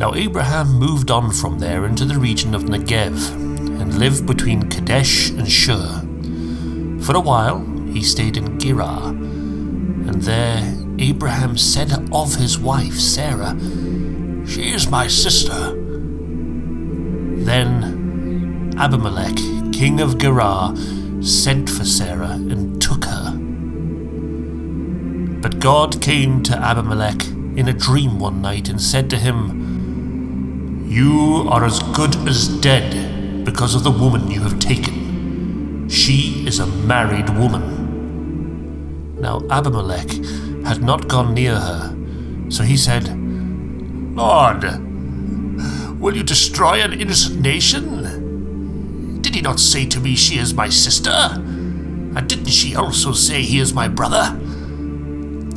Now Abraham moved on from there into the region of Negev and lived between Kadesh and Shur. For a while he stayed in Gerar, and there Abraham said of his wife Sarah, She is my sister. Then Abimelech, king of Gerar, sent for Sarah and took her. But God came to Abimelech in a dream one night and said to him, You are as good as dead because of the woman you have taken. She is a married woman. Now Abimelech had not gone near her, so he said, Lord, will you destroy an innocent nation? Did he not say to me, She is my sister? And didn't she also say, He is my brother?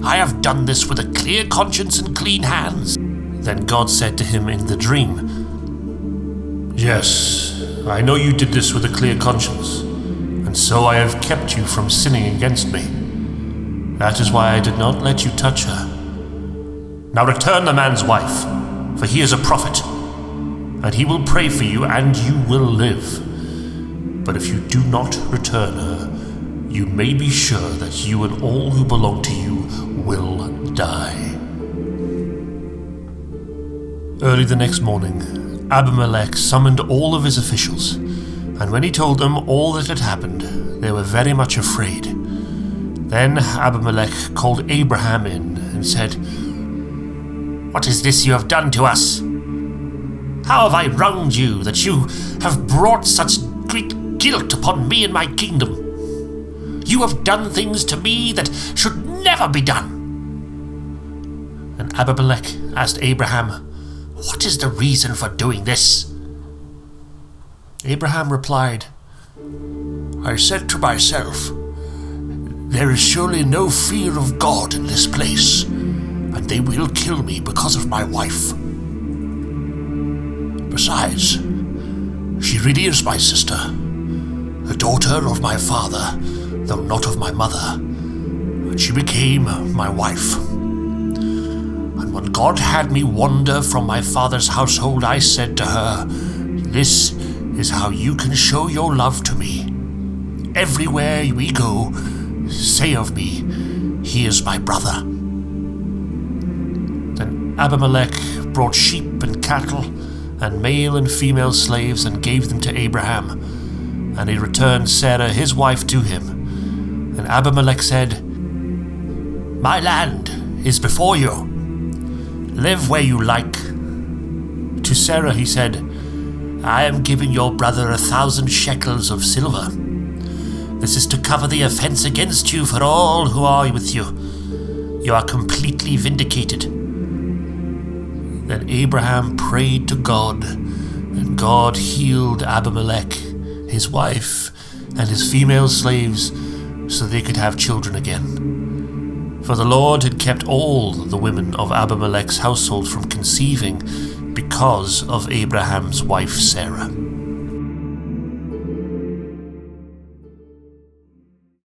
I have done this with a clear conscience and clean hands. Then God said to him in the dream, Yes, I know you did this with a clear conscience, and so I have kept you from sinning against me. That is why I did not let you touch her. Now return the man's wife, for he is a prophet, and he will pray for you, and you will live. But if you do not return her, you may be sure that you and all who belong to you will die. Early the next morning, Abimelech summoned all of his officials, and when he told them all that had happened, they were very much afraid. Then Abimelech called Abraham in and said, What is this you have done to us? How have I wronged you that you have brought such great guilt upon me and my kingdom? You have done things to me that should never be done. And Abimelech asked Abraham, What is the reason for doing this? Abraham replied, I said to myself, There is surely no fear of God in this place, and they will kill me because of my wife. Besides, she really is my sister, a daughter of my father, though not of my mother, and she became my wife. When God had me wander from my father's household, I said to her, This is how you can show your love to me. Everywhere we go, say of me, He is my brother. Then Abimelech brought sheep and cattle, and male and female slaves, and gave them to Abraham. And he returned Sarah his wife to him. And Abimelech said, My land is before you. Live where you like. To Sarah he said, I am giving your brother a thousand shekels of silver. This is to cover the offense against you for all who are with you. You are completely vindicated. Then Abraham prayed to God, and God healed Abimelech, his wife, and his female slaves so they could have children again. For the Lord had kept all the women of Abimelech's household from conceiving because of Abraham's wife Sarah.